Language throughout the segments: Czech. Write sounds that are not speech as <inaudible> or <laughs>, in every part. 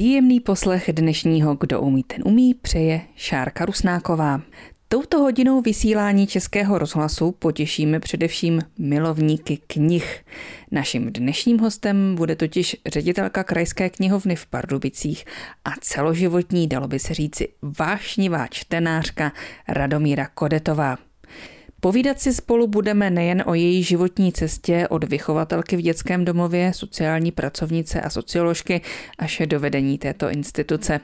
Příjemný poslech dnešního Kdo umí, ten umí, přeje Šárka Rusnáková. Touto hodinou vysílání Českého rozhlasu potěšíme především milovníky knih. Naším dnešním hostem bude totiž ředitelka Krajské knihovny v Pardubicích a celoživotní, dalo by se říci, vášnivá čtenářka Radomíra Kodetová. Povídat si spolu budeme nejen o její životní cestě od vychovatelky v dětském domově, sociální pracovnice a socioložky až do vedení této instituce.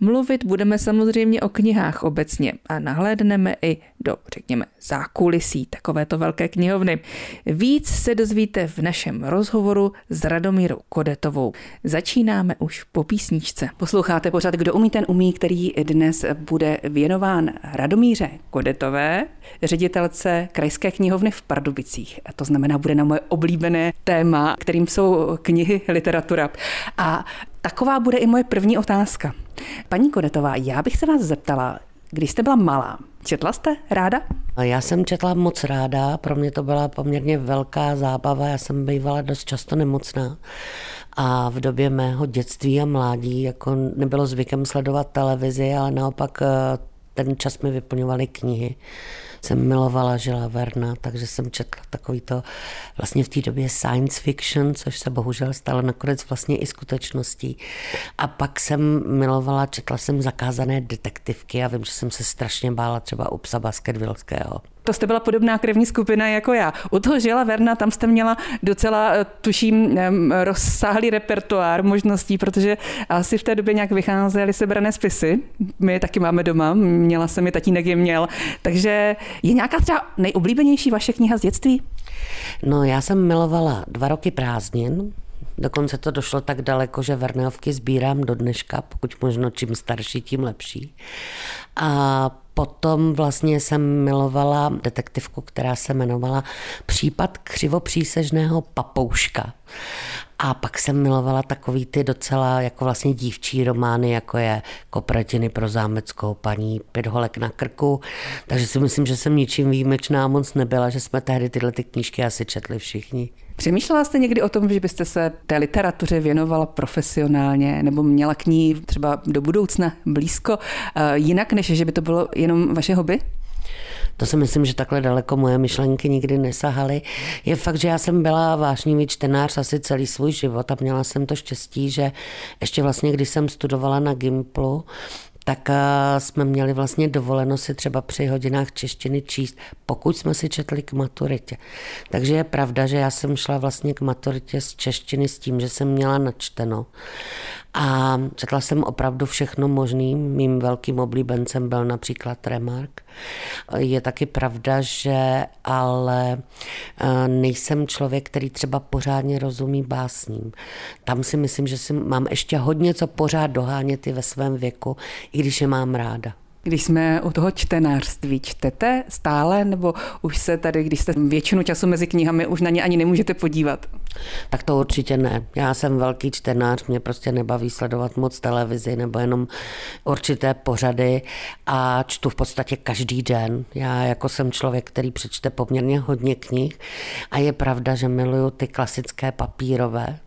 Mluvit budeme samozřejmě o knihách obecně a nahlédneme i do, řekněme, zákulisí takovéto velké knihovny. Víc se dozvíte v našem rozhovoru s Radomírou Kodetovou. Začínáme už po písničce. Posloucháte pořád Kdo umí, ten umí, který dnes bude věnován Radomíře Kodetové, ředitelce edice Krajské knihovny v Pardubicích. A to znamená, bude na moje oblíbené téma, kterým jsou knihy, literatura. A taková bude i moje první otázka. Paní Kodetová, já bych se vás zeptala, když jste byla malá, četla jste ráda? Já jsem četla moc ráda, pro mě to byla poměrně velká zábava, já jsem bývala dost často nemocná a v době mého dětství a mládí jako nebylo zvykem sledovat televizi, ale naopak eh, ten čas mi vyplňovaly knihy jsem milovala Žila Verna, takže jsem četla takový to vlastně v té době science fiction, což se bohužel stalo nakonec vlastně i skutečností. A pak jsem milovala, četla jsem zakázané detektivky a vím, že jsem se strašně bála třeba u psa Baskervillského. To jste byla podobná krevní skupina jako já. U toho Žila Verna tam jste měla docela, eh, tuším, rozsáhlý repertoár možností, protože asi v té době nějak vycházely sebrané spisy. My je taky máme doma, měla jsem je, tatínek je měl. Takže je nějaká třeba nejoblíbenější vaše kniha z dětství? No, já jsem milovala dva roky prázdnin, Dokonce to došlo tak daleko, že Verneovky sbírám do dneška, pokud možno čím starší, tím lepší. A potom vlastně jsem milovala detektivku, která se jmenovala Případ křivopřísežného papouška. A pak jsem milovala takový ty docela jako vlastně dívčí romány, jako je Kopratiny pro zámeckou paní, Pět holek na krku. Takže si myslím, že jsem ničím výjimečná moc nebyla, že jsme tehdy tyhle ty knížky asi četli všichni. Přemýšlela jste někdy o tom, že byste se té literatuře věnovala profesionálně nebo měla k ní třeba do budoucna blízko, eh, jinak než že by to bylo jenom vaše hobby? To si myslím, že takhle daleko moje myšlenky nikdy nesahaly. Je fakt, že já jsem byla vášnivý čtenář asi celý svůj život a měla jsem to štěstí, že ještě vlastně, když jsem studovala na Gimplu, tak eh, jsme měli vlastně dovoleno si třeba při hodinách češtiny číst, pokud jsme si četli k maturitě. Takže je pravda, že já jsem šla vlastně k maturitě z češtiny s tím, že jsem měla načteno. A četla jsem opravdu všechno možný. Mým velkým oblíbencem byl například Remark. Je taky pravda, že ale eh, nejsem člověk, který třeba pořádně rozumí básním. Tam si myslím, že si mám ještě hodně co pořád dohánět i ve svém věku, i když je mám ráda. Když jsme u toho čtenářství, čtete stále, nebo už se tady, když jste většinu času mezi knihami, už na ně ani nemůžete podívat? Tak to určitě ne. Já jsem velký čtenář, mě prostě nebaví sledovat moc televizi nebo jenom určité pořady a čtu v podstatě každý den. Já jako jsem člověk, který přečte poměrně hodně knih a je pravda, že miluju ty klasické papírové,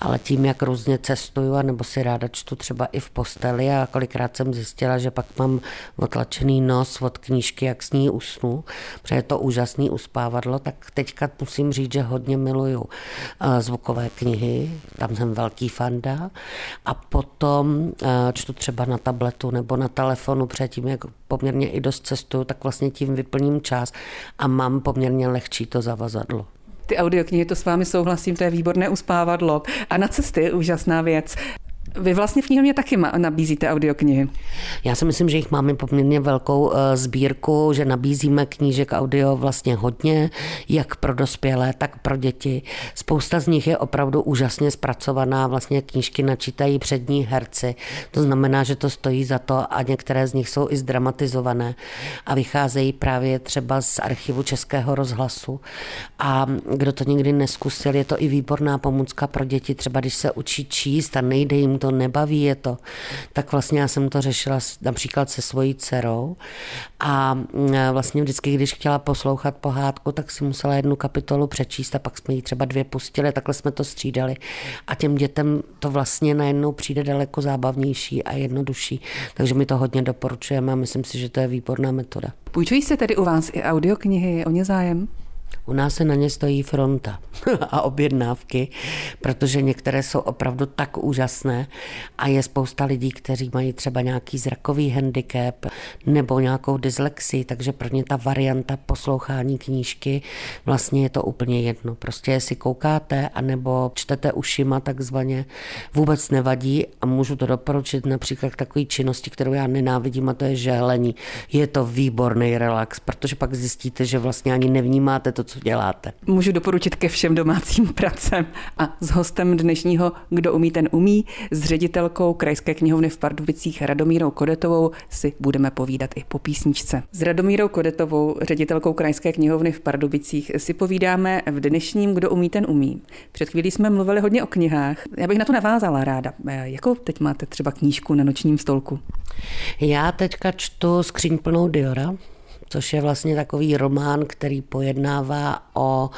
ale tím, jak různě cestuju a nebo si ráda čtu třeba i v posteli a kolikrát jsem zjistila, že pak mám otlačený nos od knížky, jak s ní usnu, protože je to úžasný uspávadlo, tak teďka musím říct, že hodně miluju zvukové knihy, tam jsem velký fanda a potom eh, čtu třeba na tabletu nebo na telefonu, předtím, jak poměrně i dost cestuju, tak vlastně tím vyplním čas a mám poměrně lehčí to zavazadlo ty audioknihy, to s vámi souhlasím, to je výborné uspávadlo. A na cesty úžasná věc. Vy vlastně v knihovně taky nabízíte audioknihy. Já si myslím, že jich máme poměrně velkou eh, sbírku, že nabízíme knížek audio vlastně hodně, jak pro dospělé, tak pro děti. Spousta z nich je opravdu úžasně zpracovaná, vlastně knížky načítají přední herci. To znamená, že to stojí za to a některé z nich jsou i zdramatizované a vycházejí právě třeba z archivu Českého rozhlasu. A kdo to nikdy neskusil, je to i výborná pomůcka pro děti, třeba když se učí číst a nejde jim to nebaví je to. Tak vlastně já jsem to řešila například se svojí dcerou a mm, vlastně vždycky, když chtěla poslouchat pohádku, tak si musela jednu kapitolu přečíst a pak jsme jí třeba dvě pustili, takhle jsme to střídali. A těm dětem to vlastně najednou přijde daleko zábavnější a jednodušší. Takže my to hodně doporučujeme a myslím si, že to je výborná metoda. Půjčují se tedy u vás i audioknihy? O ně zájem? U nás se na ně stojí fronta <laughs> a objednávky, protože některé jsou opravdu tak úžasné a je spousta lidí, kteří mají třeba nějaký zrakový handicap nebo nějakou dyslexii, takže pro ně ta varianta poslouchání knížky vlastně je to úplně jedno. Prostě jestli koukáte anebo čtete ušima takzvaně, vůbec nevadí a můžu to doporučit například k takové činnosti, kterou já nenávidím a to je žehlení. Je to výborný relax, protože pak zjistíte, že vlastně ani nevnímáte to, co děláte. Můžu doporučit ke všem domácím <laughs> pracem a s hostem dnešního Kdo umí, ten umí, s ředitelkou Krajské knihovny v Pardubicích Radomírou Kodetovou si budeme povídat i po písničce. S Radomírou Kodetovou, ředitelkou Krajské knihovny v Pardubicích, si povídáme v dnešním Kdo umí, ten umí. Před chvílí jsme mluvili hodně o knihách. Já bych na to navázala ráda. Jakou teď máte třeba knížku na nočním stolku? Já teďka čtu skříň plnou Diora, což je vlastně takový román, který pojednává o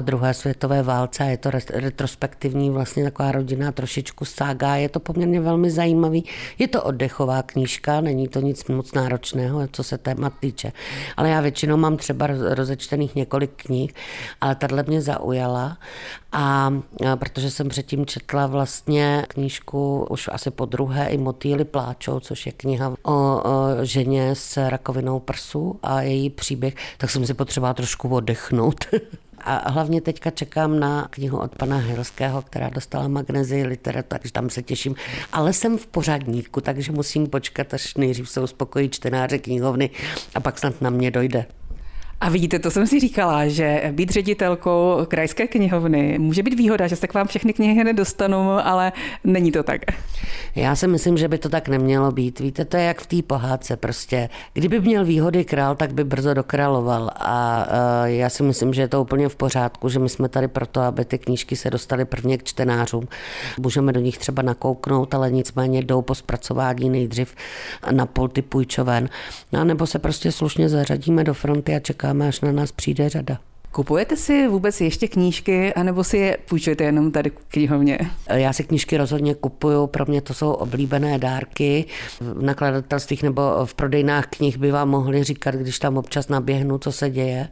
druhé světové válce a je to retrospektivní vlastně taková rodina trošičku sága. Je to poměrně velmi zajímavý. Je to oddechová knížka, není to nic moc náročného, co se témat týče. Ale já většinou mám třeba rozečtených několik knih, ale tahle mě zaujala a protože jsem předtím četla vlastně knížku už asi po druhé i Motýly pláčou, což je kniha o, o ženě s rakovinou prsu a její příběh, tak jsem si potřebovala trošku oddechnout. <laughs> A hlavně teďka čekám na knihu od pana Hilského, která dostala magnezii literat, takže tam se těším. Ale jsem v pořadníku, takže musím počkat, až nejdřív se uspokojí čtenáře knihovny a pak snad na mě dojde. A vidíte, to jsem si říkala, že být ředitelkou krajské knihovny může být výhoda, že se k vám všechny knihy nedostanou, ale není to tak. Já si myslím, že by to tak nemělo být. Víte, to je jak v té pohádce prostě. Kdyby měl výhody král, tak by brzo dokráloval. A uh, já si myslím, že je to úplně v pořádku, že my jsme tady proto, aby ty knížky se dostaly prvně k čtenářům. Můžeme do nich třeba nakouknout, ale nicméně jdou po zpracování nejdřív na pulty půjčoven. No, nebo se prostě slušně zařadíme do fronty a čekáme čekáme, až na nás přijde řada. Kupujete si vůbec ještě knížky, anebo si je půjčujete jenom tady v knihovně? Já si knížky rozhodně kupuju, pro mě to jsou oblíbené dárky. V nakladatelstvích nebo v prodejnách knih by vám mohli říkat, když tam občas naběhnu, co se děje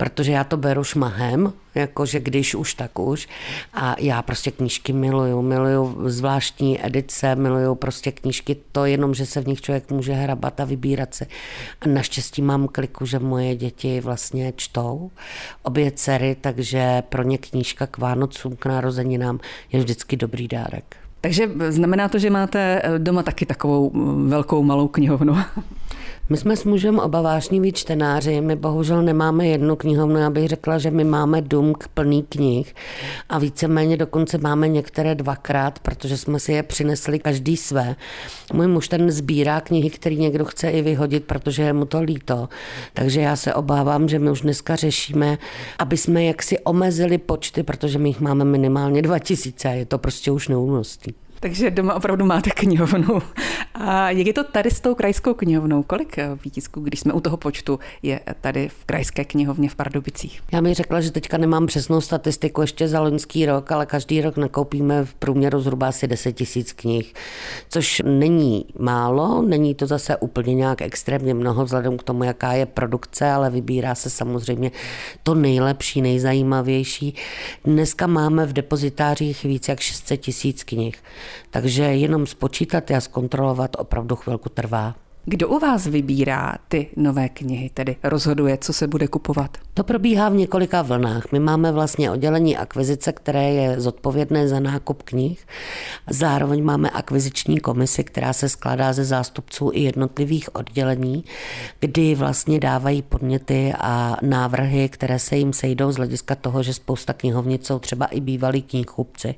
protože já to beru šmahem, jakože když už, tak už. A já prostě knížky miluju, miluju zvláštní edice, miluju prostě knížky, to jenom, že se v nich člověk může hrabat a vybírat se. A naštěstí mám kliku, že moje děti vlastně čtou, obě dcery, takže pro ně knížka k Vánocům, k narozeninám je vždycky dobrý dárek. Takže znamená to, že máte doma taky takovou velkou malou knihovnu? My jsme s mužem oba vášniví čtenáři, my bohužel nemáme jednu knihovnu, já bych řekla, že my máme dům k plný knih a víceméně dokonce máme některé dvakrát, protože jsme si je přinesli každý své. Můj muž ten sbírá knihy, který někdo chce i vyhodit, protože je mu to líto. Takže já se obávám, že my už dneska řešíme, aby jsme jaksi omezili počty, protože my jich máme minimálně 2000 a je to prostě už neúnosný. Takže doma opravdu máte knihovnu. A jak je to tady s tou krajskou knihovnou? Kolik eh, výtisků, když jsme u toho počtu, je tady v krajské knihovně v Pardubicích? Já bych řekla, že teďka nemám přesnou statistiku ještě za loňský rok, ale každý rok nakoupíme v průměru zhruba asi 10 tisíc knih, což není málo, není to zase úplně nějak extrémně mnoho vzhledem k tomu, jaká je produkce, ale vybírá se samozřejmě to nejlepší, nejzajímavější. Dneska máme v depozitářích více jak 600 tisíc knih. Takže jenom spočítat a zkontrolovat opravdu chvilku trvá. Kdo u vás vybírá ty nové knihy, tedy rozhoduje, co se bude kupovat? To probíhá v několika vlnách. My máme vlastně oddělení akvizice, které je zodpovědné za nákup knih. Zároveň máme akviziční komisi, která se skládá ze zástupců i jednotlivých oddělení, kdy vlastně dávají podněty a návrhy, které se jim sejdou z hlediska toho, že spousta knihovnic jsou třeba i bývalí knihkupci.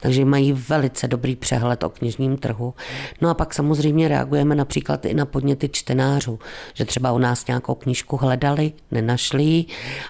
Takže mají velice dobrý přehled o knižním trhu. No a pak samozřejmě reagujeme například i na podněty čtenářů, že třeba u nás nějakou knížku hledali, nenašli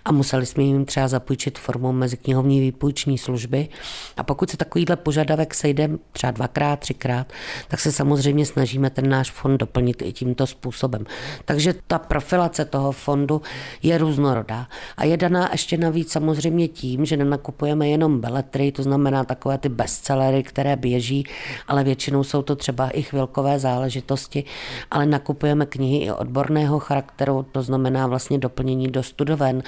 a museli jsme jim třeba zapůjčit formou mezi knihovní výpůjční služby. A pokud se takovýhle požadavek sejde třeba dvakrát, třikrát, tak se samozřejmě snažíme ten náš fond doplnit i tímto způsobem. Takže ta profilace toho fondu je různorodá a je daná ještě navíc samozřejmě tím, že nenakupujeme jenom beletry, to znamená takové ty bestsellery, které běží, ale většinou jsou to třeba i chvilkové záležitosti, ale nakupujeme knihy i odborného charakteru, to znamená vlastně doplnění do studoven,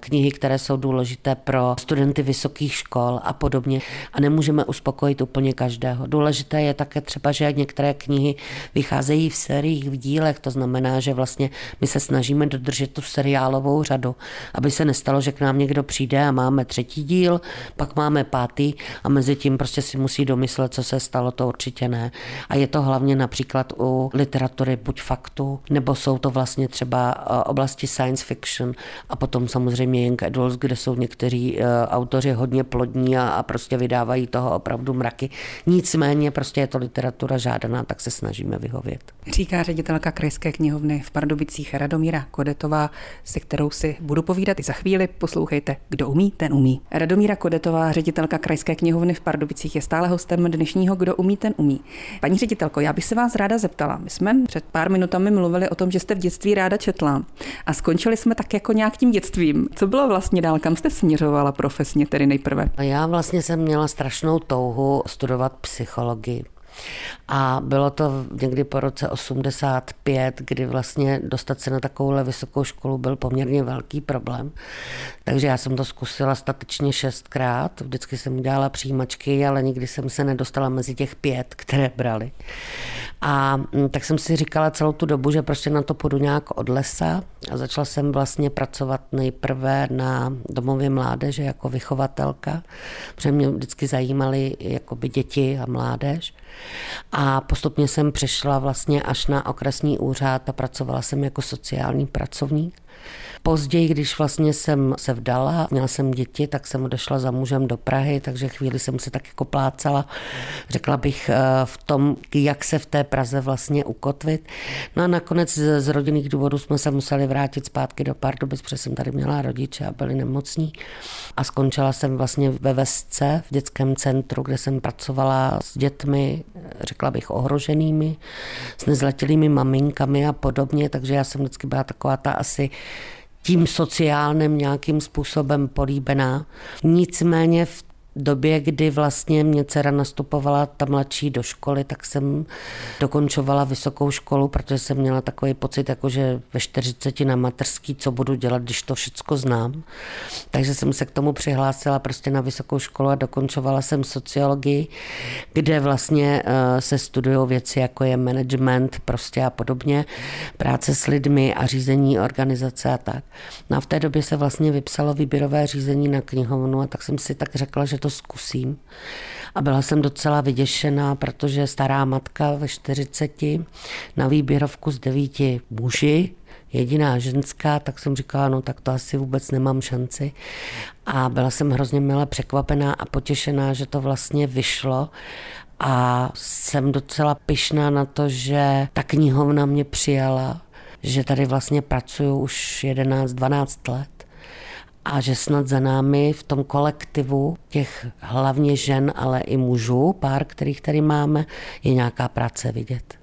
knihy, které jsou důležité pro studenty vysokých škol a podobně a nemůžeme uspokojit úplně každého. Důležité je také třeba, že některé knihy vycházejí v sériích, v dílech, to znamená, že vlastně my se snažíme dodržet tu seriálovou řadu, aby se nestalo, že k nám někdo přijde a máme třetí díl, pak máme pátý a mezi tím prostě si musí domyslet, co se stalo, to určitě ne. A je to hlavně například u literatury buď faktu, nebo jsou to vlastně třeba eh, oblasti science fiction a potom samozřejmě young adults, kde jsou někteří eh, autoři hodně plodní a, a prostě vydávají toho opravdu mraky. Nicméně prostě je to literatura žádaná, tak se snažíme vyhovět. Říká ředitelka Krajské knihovny v Pardubicích Radomíra Kodetová, se kterou si budu povídat i za chvíli. Poslouchejte, kdo umí, ten umí. Radomíra Kodetová, ředitelka Krajské knihovny v Pardubicích, je stále hostem dnešního Kdo umí, ten umí. Paní ředitelko, já bych se vás ráda zeptala. My jsme před pár minutami mluvili o tom, že jste v dětství ráda četla a skončili jsme tak jako nějak tím dětstvím. Co bylo vlastně dál? Kam jste směřovala profesně tedy nejprve? Já vlastně jsem měla strašnou touhu studovat psychologii. A bylo to někdy po roce 85, kdy vlastně dostat se na takovouhle vysokou školu byl poměrně velký problém. Takže já jsem to zkusila statečně šestkrát. Vždycky jsem dělala přijímačky, ale nikdy jsem se nedostala mezi těch pět, které brali. A mm, tak jsem si říkala celou tu dobu, že prostě na to půjdu nějak od lesa a začala jsem vlastně pracovat nejprve na domově mládeže jako vychovatelka, protože mě vždycky zajímaly jakoby děti a mládež. A postupně jsem přešla vlastně až na okresní úřad a pracovala jsem jako sociální pracovník. Později, když vlastně jsem se vdala, měla jsem děti, tak jsem odešla za mužem do Prahy, takže chvíli jsem se tak jako plácala, řekla bych, eh, v tom, jak se v té Praze vlastně ukotvit. No a nakonec z rodinných důvodů jsme se museli vrátit zpátky do Pardubic, protože jsem tady měla rodiče a byli nemocní. A skončila jsem vlastně ve Vesce, v dětském centru, kde jsem pracovala s dětmi, řekla bych, ohroženými, s nezletilými maminkami a podobně, takže já jsem vždycky byla taková ta asi tím sociálním nějakým způsobem políbená. Nicméně v době, kdy vlastně mě dcera nastupovala ta mladší do školy, tak jsem dokončovala vysokou školu, protože jsem měla takový pocit, jako že ve 40 na materský, co budu dělat, když to všechno znám. Takže jsem se k tomu přihlásila prostě na vysokou školu a dokončovala jsem sociologii, kde vlastně eh, se studují věci, jako je management prostě a podobně, práce s lidmi a řízení organizace a tak. No a v té době se vlastně vypsalo výběrové řízení na knihovnu a tak jsem si tak řekla, že to zkusím. A byla jsem docela vyděšená, protože stará matka ve 40 na výběrovku z devíti muži, jediná ženská, tak jsem říkala, no tak to asi vůbec nemám šanci. A byla jsem hrozně milé překvapená a potěšená, že to vlastně vyšlo. A jsem docela pyšná na to, že ta knihovna mě přijala, že tady vlastně pracuju už 11-12 let a že snad za námi v tom kolektivu těch hlavně žen, ale i mužů, pár, kterých tady máme, je nějaká práce vidět.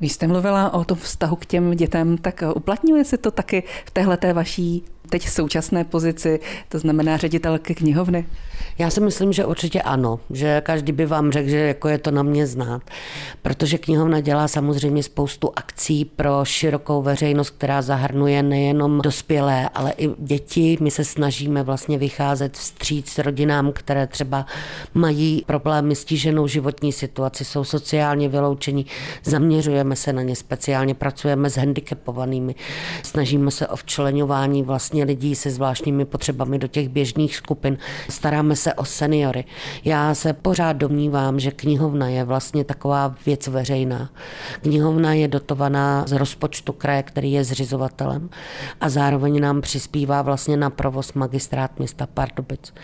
Vy jste mluvila o tom vztahu k těm dětem, tak uplatňuje se to taky v téhle vaší teď současné pozici, to znamená ředitelky knihovny? Já si myslím, že určitě ano, že každý by vám řekl, že jako je to na mě znát, protože knihovna dělá samozřejmě spoustu akcí pro širokou veřejnost, která zahrnuje nejenom dospělé, ale i děti. My se snažíme vlastně vycházet vstříc rodinám, které třeba mají problémy s tíženou životní situaci, jsou sociálně vyloučení, zaměřujeme se na ně speciálně, pracujeme s handicapovanými, snažíme se o včlenování vlastně lidí se zvláštními potřebami do těch běžných skupin. Staráme se o seniory. Já se pořád domnívám, že knihovna je vlastně taková věc veřejná. Knihovna je dotovaná z rozpočtu kraje, který je zřizovatelem a zároveň nám přispívá vlastně na provoz magistrát města Pardubic.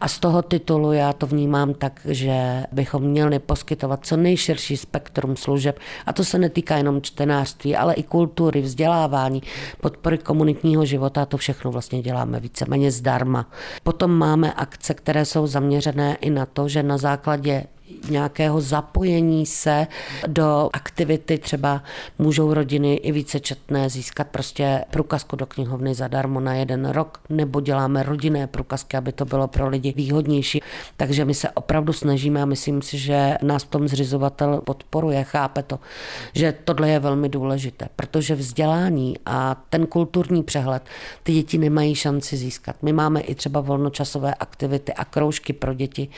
A z toho titulu já to vnímám tak, že bychom měli poskytovat co nejširší spektrum služeb. A to se netýká jenom čtenářství, ale i kultury, vzdělávání, podpory komunitního života. A to všechno vlastně děláme víceméně zdarma. Potom máme akce, které jsou zaměřené i na to, že na základě nějakého zapojení se do aktivity, třeba můžou rodiny i vícečetné získat prostě průkazku do knihovny zadarmo na jeden rok, nebo děláme rodinné průkazky, aby to bylo pro lidi výhodnější. Takže my se opravdu snažíme a myslím si, že nás v tom zřizovatel podporuje, chápe to, že tohle je velmi důležité, protože vzdělání a ten kulturní přehled ty děti nemají šanci získat. My máme i třeba volnočasové aktivity a kroužky pro děti,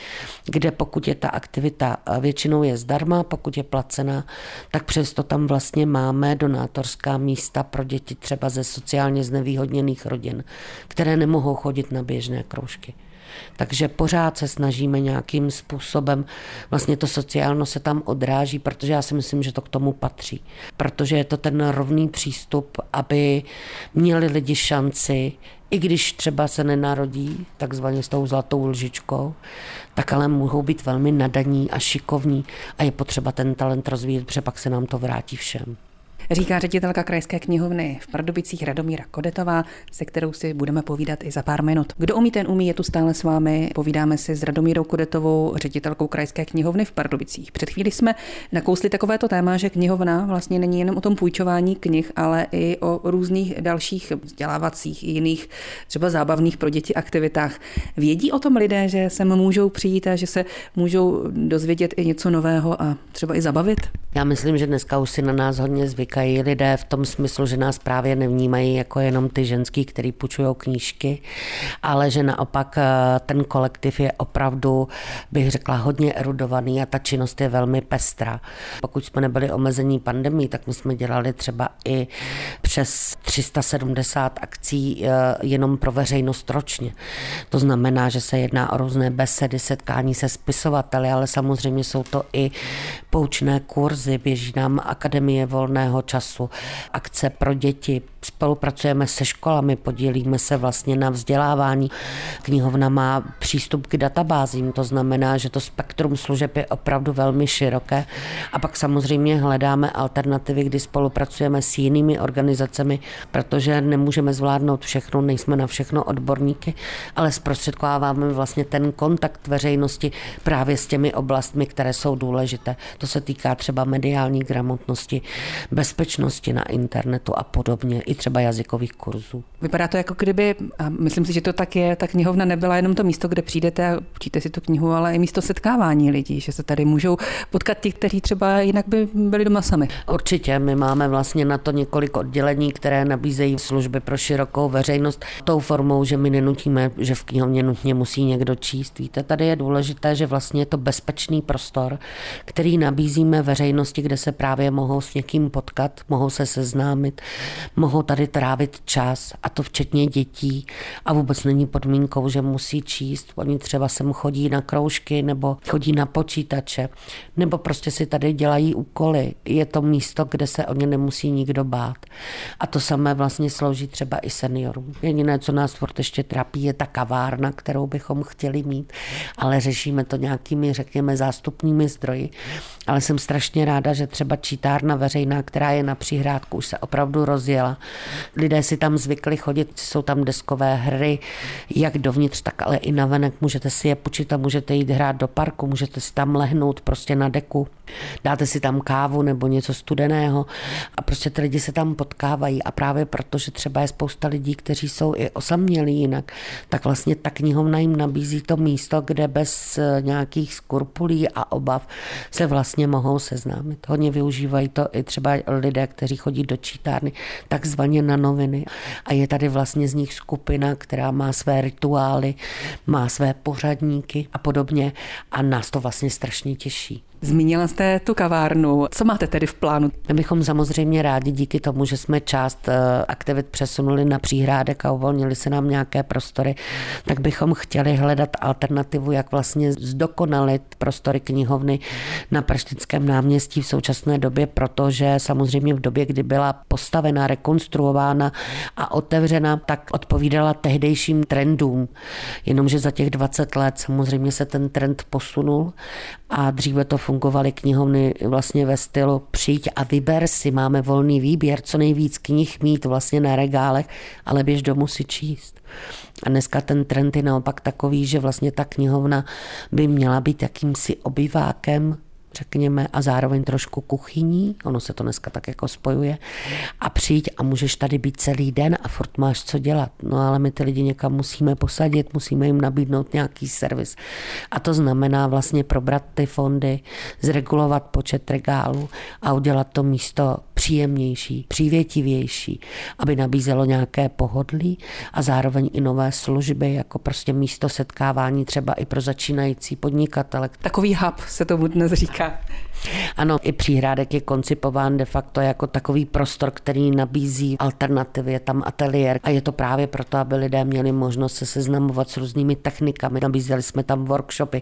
kde pokud je ta aktivita aktivita většinou je zdarma, pokud je placená, tak přesto tam vlastně máme donátorská místa pro děti třeba ze sociálně znevýhodněných rodin, které nemohou chodit na běžné kroužky. Takže pořád se snažíme nějakým způsobem, vlastně to sociálno se tam odráží, protože já si myslím, že to k tomu patří. Protože je to ten rovný přístup, aby měli lidi šanci i když třeba se nenarodí takzvaně s tou zlatou lžičkou, tak ale mohou být velmi nadaní a šikovní a je potřeba ten talent rozvíjet, protože pak se nám to vrátí všem. Říká ředitelka Krajské knihovny v Pardubicích Radomíra Kodetová, se kterou si budeme povídat i za pár minut. Kdo umí, ten umí, je tu stále s vámi. Povídáme si s Radomírou Kodetovou, ředitelkou Krajské knihovny v Pardubicích. Před chvíli jsme nakousli takovéto téma, že knihovna vlastně není jenom o tom půjčování knih, ale i o různých dalších vzdělávacích i jiných třeba zábavných pro děti aktivitách. Vědí o tom lidé, že sem můžou přijít a že se můžou dozvědět i něco nového a třeba i zabavit? Já myslím, že dneska už si na nás hodně zvykají lidé v tom smyslu, že nás právě nevnímají jako jenom ty ženský, který půjčují knížky, ale že naopak eh, ten kolektiv je opravdu, bych řekla, hodně erudovaný a ta činnost je velmi pestrá. Pokud jsme nebyli omezení pandemí, tak my jsme dělali třeba i přes 370 akcí eh, jenom pro veřejnost ročně. To znamená, že se jedná o různé besedy, setkání se spisovateli, ale samozřejmě jsou to i poučné kurzy, běží nám Akademie volného času, akce pro děti, spolupracujeme se školami, podílíme se vlastně na vzdělávání. Knihovna má přístup k databázím, to znamená, že to spektrum služeb je opravdu velmi široké. A pak samozřejmě hledáme alternativy, kdy spolupracujeme s jinými organizacemi, protože nemůžeme zvládnout všechno, nejsme na všechno odborníky, ale zprostředkováváme vlastně ten kontakt veřejnosti právě s těmi oblastmi, které jsou důležité. To se týká třeba mediální gramotnosti, bezpečnosti na internetu a podobně i třeba jazykových kurzů. Vypadá to jako kdyby, a myslím si, že to tak je, ta knihovna nebyla jenom to místo, kde přijdete a učíte si tu knihu, ale i místo setkávání lidí, že se tady můžou potkat ti, kteří třeba jinak by byli doma sami. Určitě, my máme vlastně na to několik oddělení, které nabízejí služby pro širokou veřejnost tou formou, že my nenutíme, že v knihovně nutně musí někdo číst. Víte, tady je důležité, že vlastně je to bezpečný prostor, který nabízíme veřejnosti, kde se právě mohou s někým potkat, mohou se seznámit, mohou mohou tady trávit čas, a to včetně dětí. A vůbec není podmínkou, že musí číst. Oni třeba sem chodí na kroužky nebo chodí na počítače, nebo prostě si tady dělají úkoly. Je to místo, kde se o ně nemusí nikdo bát. A to samé vlastně slouží třeba i seniorům. Jediné, co nás furt ještě trápí, je ta kavárna, kterou bychom chtěli mít, ale řešíme to nějakými, řekněme, zástupními zdroji. Ale jsem strašně ráda, že třeba čítárna veřejná, která je na přihrádku, už se opravdu rozjela Lidé si tam zvykli chodit, jsou tam deskové hry, jak dovnitř, tak ale i navenek. Můžete si je počít a můžete jít hrát do parku, můžete si tam lehnout prostě na deku. Dáte si tam kávu nebo něco studeného a prostě ty lidi se tam potkávají a právě proto, že třeba je spousta lidí, kteří jsou i osamělí jinak, tak vlastně ta knihovna jim nabízí to místo, kde bez eh, nějakých skrupulí a obav se vlastně mohou seznámit. Hodně využívají to i třeba lidé, kteří chodí do čítárny, takzvaně na noviny a je tady vlastně z nich skupina, která má své rituály, má své pořadníky a podobně a nás to vlastně strašně těší. Zmínila jste tu kavárnu. Co máte tedy v plánu? My bychom samozřejmě rádi díky tomu, že jsme část eh, aktivit přesunuli na příhrádek a uvolnili se nám nějaké prostory, tak bychom chtěli hledat alternativu, jak vlastně zdokonalit prostory knihovny na Praštickém náměstí v současné době, protože samozřejmě v době, kdy byla postavena, rekonstruována a otevřena, tak odpovídala tehdejším trendům. Jenomže za těch 20 let samozřejmě se ten trend posunul a dříve to fungovaly knihovny vlastně ve stylu přijď a vyber si, máme volný výběr, co nejvíc knih mít vlastně na regálech, ale běž domů si číst. A dneska ten trend je naopak takový, že vlastně ta knihovna by měla být jakýmsi obyvákem řekněme, a zároveň trošku kuchyní, ono se to dneska tak jako spojuje, a přijď a můžeš tady být celý den a furt máš co dělat. No ale my ty lidi někam musíme posadit, musíme jim nabídnout nějaký servis. A to znamená vlastně probrat ty fondy, zregulovat počet regálů a udělat to místo příjemnější, přívětivější, aby nabízelo nějaké pohodlí a zároveň i nové služby, jako prostě místo setkávání třeba i pro začínající podnikatele. Takový hub se tomu dnes říká. Ano, i příhrádek je koncipován de facto jako takový prostor, který nabízí alternativy. Je tam ateliér a je to právě proto, aby lidé měli možnost se seznamovat s různými technikami. Nabízeli jsme tam workshopy.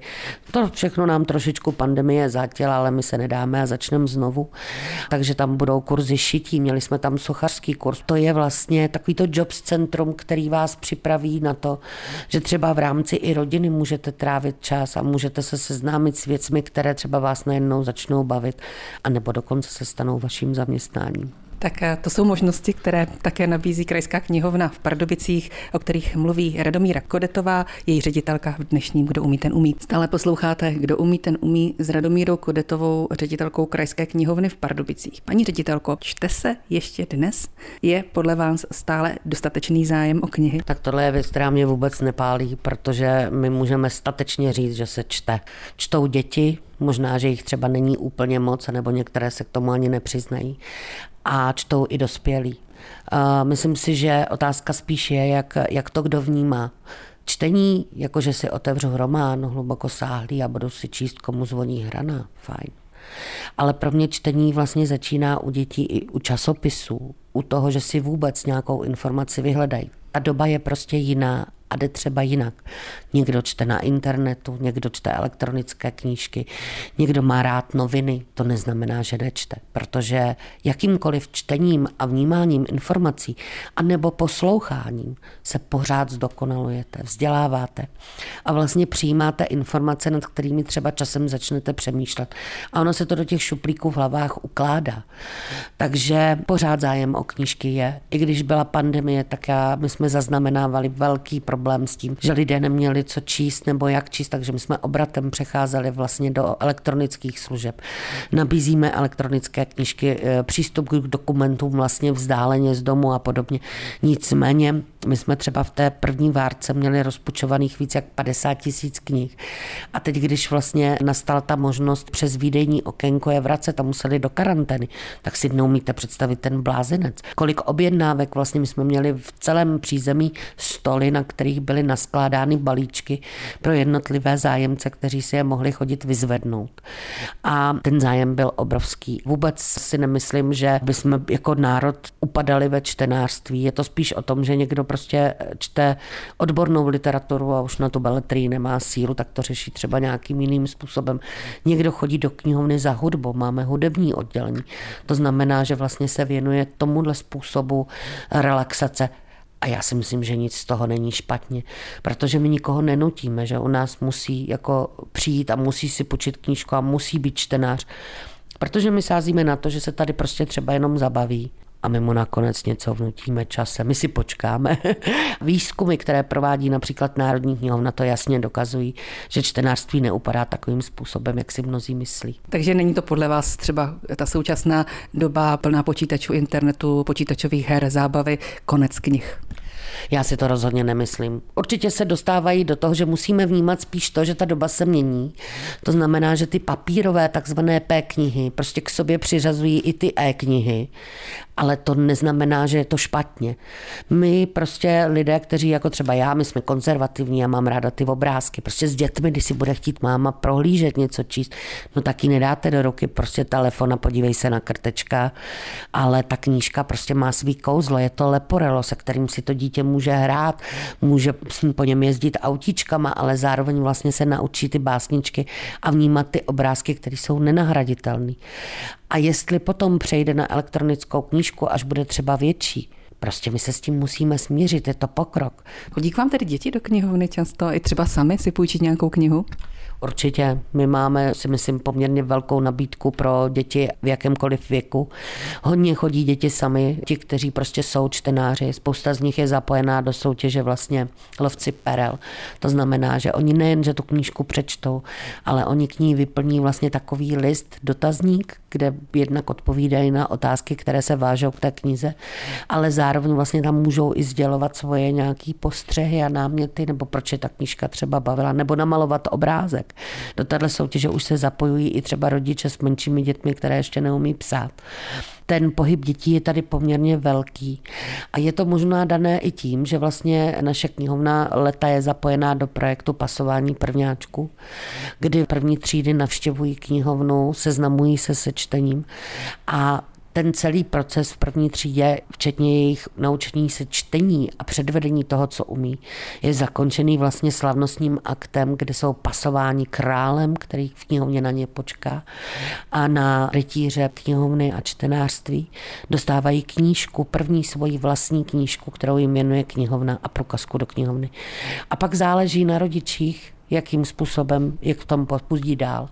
To všechno nám trošičku pandemie zatěla, ale my se nedáme a začneme znovu. Takže tam budou kurzy šití, měli jsme tam sochařský kurz. To je vlastně takovýto jobs centrum, který vás připraví na to, že třeba v rámci i rodiny můžete trávit čas a můžete se seznámit s věcmi, které třeba vás najednou začnou bavit, anebo dokonce se stanou vaším zaměstnáním. Tak eh, to jsou možnosti, které také nabízí Krajská knihovna v Pardubicích, o kterých mluví Radomíra Kodetová, její ředitelka v dnešním Kdo umí, ten umí. Stále posloucháte Kdo umí, ten umí s Radomírou Kodetovou, ředitelkou Krajské knihovny v Pardubicích. Paní ředitelko, čte se ještě dnes? Je podle vás stále dostatečný zájem o knihy? Tak tohle je věc, která mě vůbec nepálí, protože my můžeme statečně říct, že se čte. Čtou děti, Možná, že jich třeba není úplně moc, nebo některé se k tomu ani nepřiznají. A čtou i dospělí. Myslím si, že otázka spíš je, jak, jak to kdo vnímá. Čtení, jakože si otevřu román hluboko sáhlý a budu si číst, komu zvoní hrana, fajn. Ale pro mě čtení vlastně začíná u dětí i u časopisů, u toho, že si vůbec nějakou informaci vyhledají. Ta doba je prostě jiná a jde třeba jinak. Někdo čte na internetu, někdo čte elektronické knížky, někdo má rád noviny, to neznamená, že nečte, protože jakýmkoliv čtením a vnímáním informací a nebo posloucháním se pořád zdokonalujete, vzděláváte a vlastně přijímáte informace, nad kterými třeba časem začnete přemýšlet. A ono se to do těch šuplíků v hlavách ukládá. Takže pořád zájem o knížky je. I když byla pandemie, tak já, my jsme zaznamenávali velký problém problém s tím, že lidé neměli co číst nebo jak číst, takže my jsme obratem přecházeli vlastně do elektronických služeb. Nabízíme elektronické knížky, eh, přístup k dokumentům vlastně vzdáleně z domu a podobně. Nicméně my jsme třeba v té první várce měli rozpučovaných víc jak 50 tisíc knih. A teď, když vlastně nastala ta možnost přes výdejní okénko je vracet a museli do karantény, tak si neumíte představit ten blázinec. Kolik objednávek vlastně my jsme měli v celém přízemí stoly, na kterých byly naskládány balíčky pro jednotlivé zájemce, kteří si je mohli chodit vyzvednout. A ten zájem byl obrovský. Vůbec si nemyslím, že bychom jako národ upadali ve čtenářství. Je to spíš o tom, že někdo prostě čte odbornou literaturu a už na to beletrii nemá sílu, tak to řeší třeba nějakým jiným způsobem. Někdo chodí do knihovny za hudbou, máme hudební oddělení. To znamená, že vlastně se věnuje tomuhle způsobu relaxace. A já si myslím, že nic z toho není špatně, protože my nikoho nenutíme, že u nás musí jako přijít a musí si počít knížku a musí být čtenář. Protože my sázíme na to, že se tady prostě třeba jenom zabaví a my mu nakonec něco vnutíme časem. My si počkáme. <laughs> Výzkumy, které provádí například Národní knihovna, to jasně dokazují, že čtenářství neupadá takovým způsobem, jak si mnozí myslí. Takže není to podle vás třeba ta současná doba plná počítačů, internetu, počítačových her, zábavy, konec knih? Já si to rozhodně nemyslím. Určitě se dostávají do toho, že musíme vnímat spíš to, že ta doba se mění. To znamená, že ty papírové takzvané P knihy prostě k sobě přiřazují i ty E knihy ale to neznamená, že je to špatně. My prostě lidé, kteří jako třeba já, my jsme konzervativní a mám ráda ty obrázky. Prostě s dětmi, když si bude chtít máma prohlížet něco číst, no taky nedáte do ruky prostě telefon a podívej se na krtečka, ale ta knížka prostě má svý kouzlo, je to leporelo, se kterým si to dítě může hrát, může po něm jezdit autíčkama, ale zároveň vlastně se naučí ty básničky a vnímat ty obrázky, které jsou nenahraditelné. A jestli potom přejde na elektronickou knížku, až bude třeba větší, Prostě my se s tím musíme smířit, je to pokrok. Chodí k vám tedy děti do knihovny často, i třeba sami si půjčit nějakou knihu? Určitě. My máme, si myslím, poměrně velkou nabídku pro děti v jakémkoliv věku. Hodně chodí děti sami, ti, kteří prostě jsou čtenáři. Spousta z nich je zapojená do soutěže vlastně lovci perel. To znamená, že oni nejen, že tu knížku přečtou, ale oni k ní vyplní vlastně takový list, dotazník, kde jednak odpovídají na otázky, které se vážou k té knize, ale zároveň vlastně tam můžou i sdělovat svoje nějaké postřehy a náměty, nebo proč je ta knížka třeba bavila, nebo namalovat obrázek. Do téhle soutěže už se zapojují i třeba rodiče s menšími dětmi, které ještě neumí psát ten pohyb dětí je tady poměrně velký. A je to možná dané i tím, že vlastně naše knihovna leta je zapojená do projektu pasování prvňáčku, kdy první třídy navštěvují knihovnu, seznamují se se čtením a ten celý proces v první třídě, včetně jejich naučení se čtení a předvedení toho, co umí, je zakončený vlastně slavnostním aktem, kde jsou pasováni králem, který v knihovně na ně počká a na rytíře knihovny a čtenářství dostávají knížku, první svoji vlastní knížku, kterou jim jmenuje knihovna a prokazku do knihovny. A pak záleží na rodičích, jakým způsobem je k tomu podpustí dál.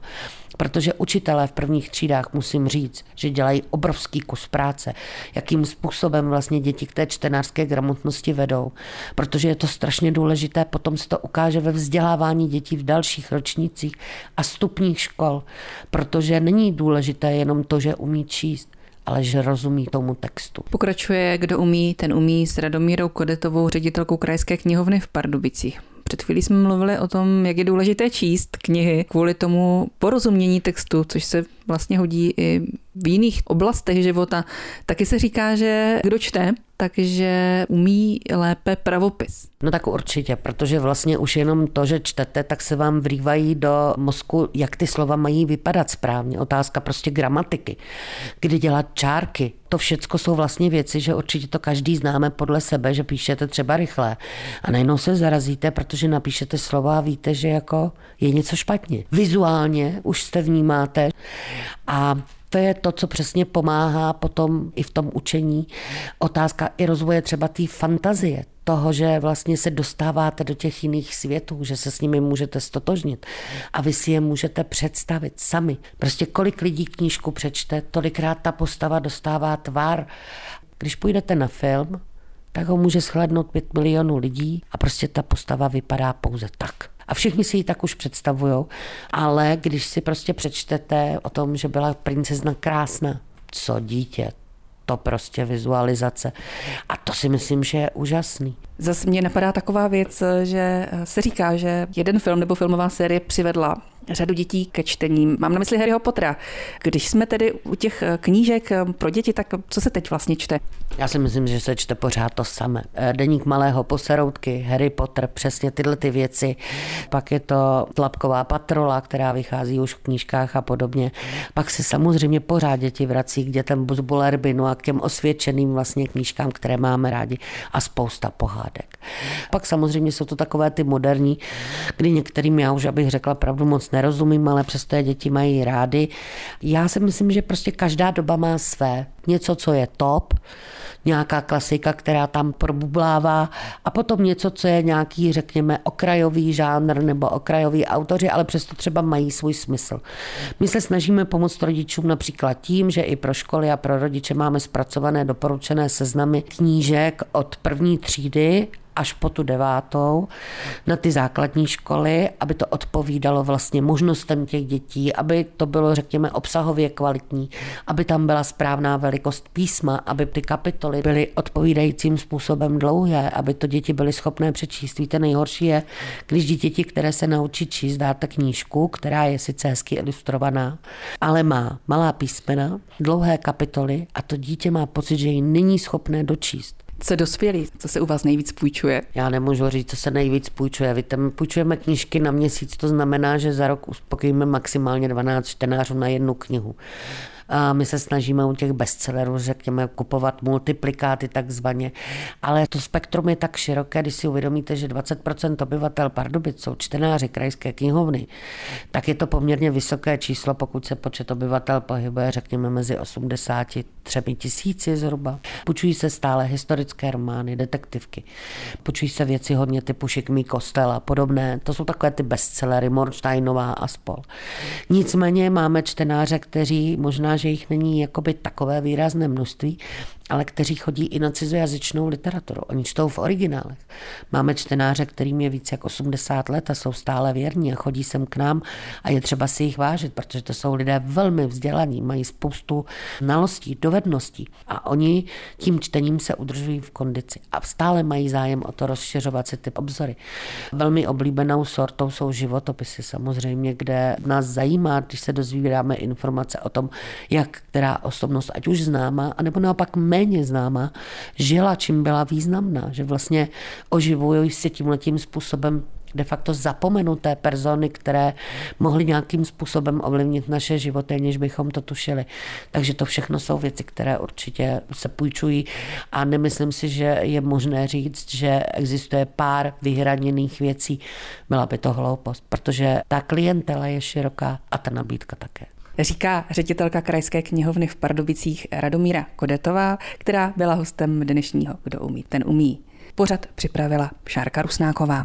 Protože učitelé v prvních třídách, musím říct, že dělají obrovský kus práce, jakým způsobem vlastně děti k té čtenářské gramotnosti vedou. Protože je to strašně důležité, potom se to ukáže ve vzdělávání dětí v dalších ročnících a stupních škol. Protože není důležité jenom to, že umí číst, ale že rozumí tomu textu. Pokračuje, kdo umí, ten umí s Radomírou Kodetovou, ředitelkou Krajské knihovny v Pardubicích. Před chvílí jsme mluvili o tom, jak je důležité číst knihy kvůli tomu porozumění textu, což se vlastně hodí i v jiných oblastech života. Taky se říká, že kdo čte, takže umí lépe pravopis. No tak určitě, protože vlastně už jenom to, že čtete, tak se vám vrývají do mozku, jak ty slova mají vypadat správně. Otázka prostě gramatiky, kdy dělat čárky. To všechno jsou vlastně věci, že určitě to každý známe podle sebe, že píšete třeba rychle a najednou se zarazíte, protože napíšete slova a víte, že jako je něco špatně. Vizuálně už jste vnímáte a to je to, co přesně pomáhá potom i v tom učení. Otázka i rozvoje třeba té fantazie, toho, že vlastně se dostáváte do těch jiných světů, že se s nimi můžete stotožnit a vy si je můžete představit sami. Prostě kolik lidí knížku přečte, tolikrát ta postava dostává tvar. Když půjdete na film, tak ho může shlednout pět milionů lidí a prostě ta postava vypadá pouze tak. A všichni si ji tak už představují, ale když si prostě přečtete o tom, že byla princezna krásná, co dítě, to prostě vizualizace. A to si myslím, že je úžasný. Zase mě napadá taková věc, že se říká, že jeden film nebo filmová série přivedla řadu dětí ke čtení. Mám na mysli Harryho Pottera. Když jsme tedy u těch knížek pro děti, tak co se teď vlastně čte? Já si myslím, že se čte pořád to samé. Eh, Deník malého poseroutky, Harry Potter, přesně tyhle ty věci. Pak je to Tlapková patrola, která vychází už v knížkách a podobně. Pak se samozřejmě pořád děti vrací k dětem z Bulerbinu a k těm osvědčeným vlastně knížkám, které máme rádi a spousta pohádek. Pak samozřejmě jsou to takové ty moderní, kdy některým já už, abych řekla pravdu, moc nerozumím, ale přesto je děti mají rády. Já si myslím, že prostě každá doba má své. Něco, co je top, nějaká klasika, která tam probublává a potom něco, co je nějaký, řekněme, okrajový žánr nebo okrajový autoři, ale přesto třeba mají svůj smysl. My se snažíme pomoct rodičům například tím, že i pro školy a pro rodiče máme zpracované doporučené seznamy knížek od první třídy až po tu devátou na ty základní školy, aby to odpovídalo vlastně možnostem těch dětí, aby to bylo, řekněme, obsahově kvalitní, aby tam byla správná velikost písma, aby ty kapitoly byly odpovídajícím způsobem dlouhé, aby to děti byly schopné přečíst. Víte, nejhorší je, když děti, které se naučí číst, dáte knížku, která je sice hezky ilustrovaná, ale má malá písmena, dlouhé kapitoly a to dítě má pocit, že ji není schopné dočíst. Co dospělí, co se u vás nejvíc půjčuje? Já nemůžu říct, co se nejvíc půjčuje. Víte, my půjčujeme knížky na měsíc, to znamená, že za rok uspokojíme maximálně 12 čtenářů na jednu knihu. A my se snažíme u těch bestsellerů, řekněme, kupovat multiplikáty takzvaně. Ale to spektrum je tak široké, když si uvědomíte, že 20% obyvatel Pardubic jsou čtenáři krajské knihovny, tak je to poměrně vysoké číslo, pokud se počet obyvatel pohybuje, řekněme, mezi 83 tisíci zhruba. Počují se stále historické romány, detektivky. Počují se věci hodně typu Šikmý kostel a podobné. To jsou takové ty bestsellery, Morsteinová a spol. Nicméně máme čtenáře, kteří možná že jich není jakoby takové výrazné množství, ale kteří chodí i na cizojazyčnou literaturu. Oni čtou v originálech. Máme čtenáře, kterým je více jak 80 let a jsou stále věrní a chodí sem k nám a je třeba si jich vážit, protože to jsou lidé velmi vzdělaní, mají spoustu znalostí, dovedností a oni tím čtením se udržují v kondici a stále mají zájem o to rozšiřovat si ty obzory. Velmi oblíbenou sortou jsou životopisy samozřejmě, kde nás zajímá, když se dozvídáme informace o tom, jak která osobnost, ať už známá, anebo naopak méně známá, žila, čím byla významná, že vlastně oživují se tímhletím způsobem de facto zapomenuté persony, které mohly nějakým způsobem ovlivnit naše životy, než bychom to tušili. Takže to všechno jsou věci, které určitě se půjčují a nemyslím si, že je možné říct, že existuje pár vyhraněných věcí. Byla by to hloupost, protože ta klientela je široká a ta nabídka také říká ředitelka Krajské knihovny v Pardubicích Radomíra Kodetová, která byla hostem dnešního Kdo umí, ten umí. Pořad připravila Šárka Rusnáková.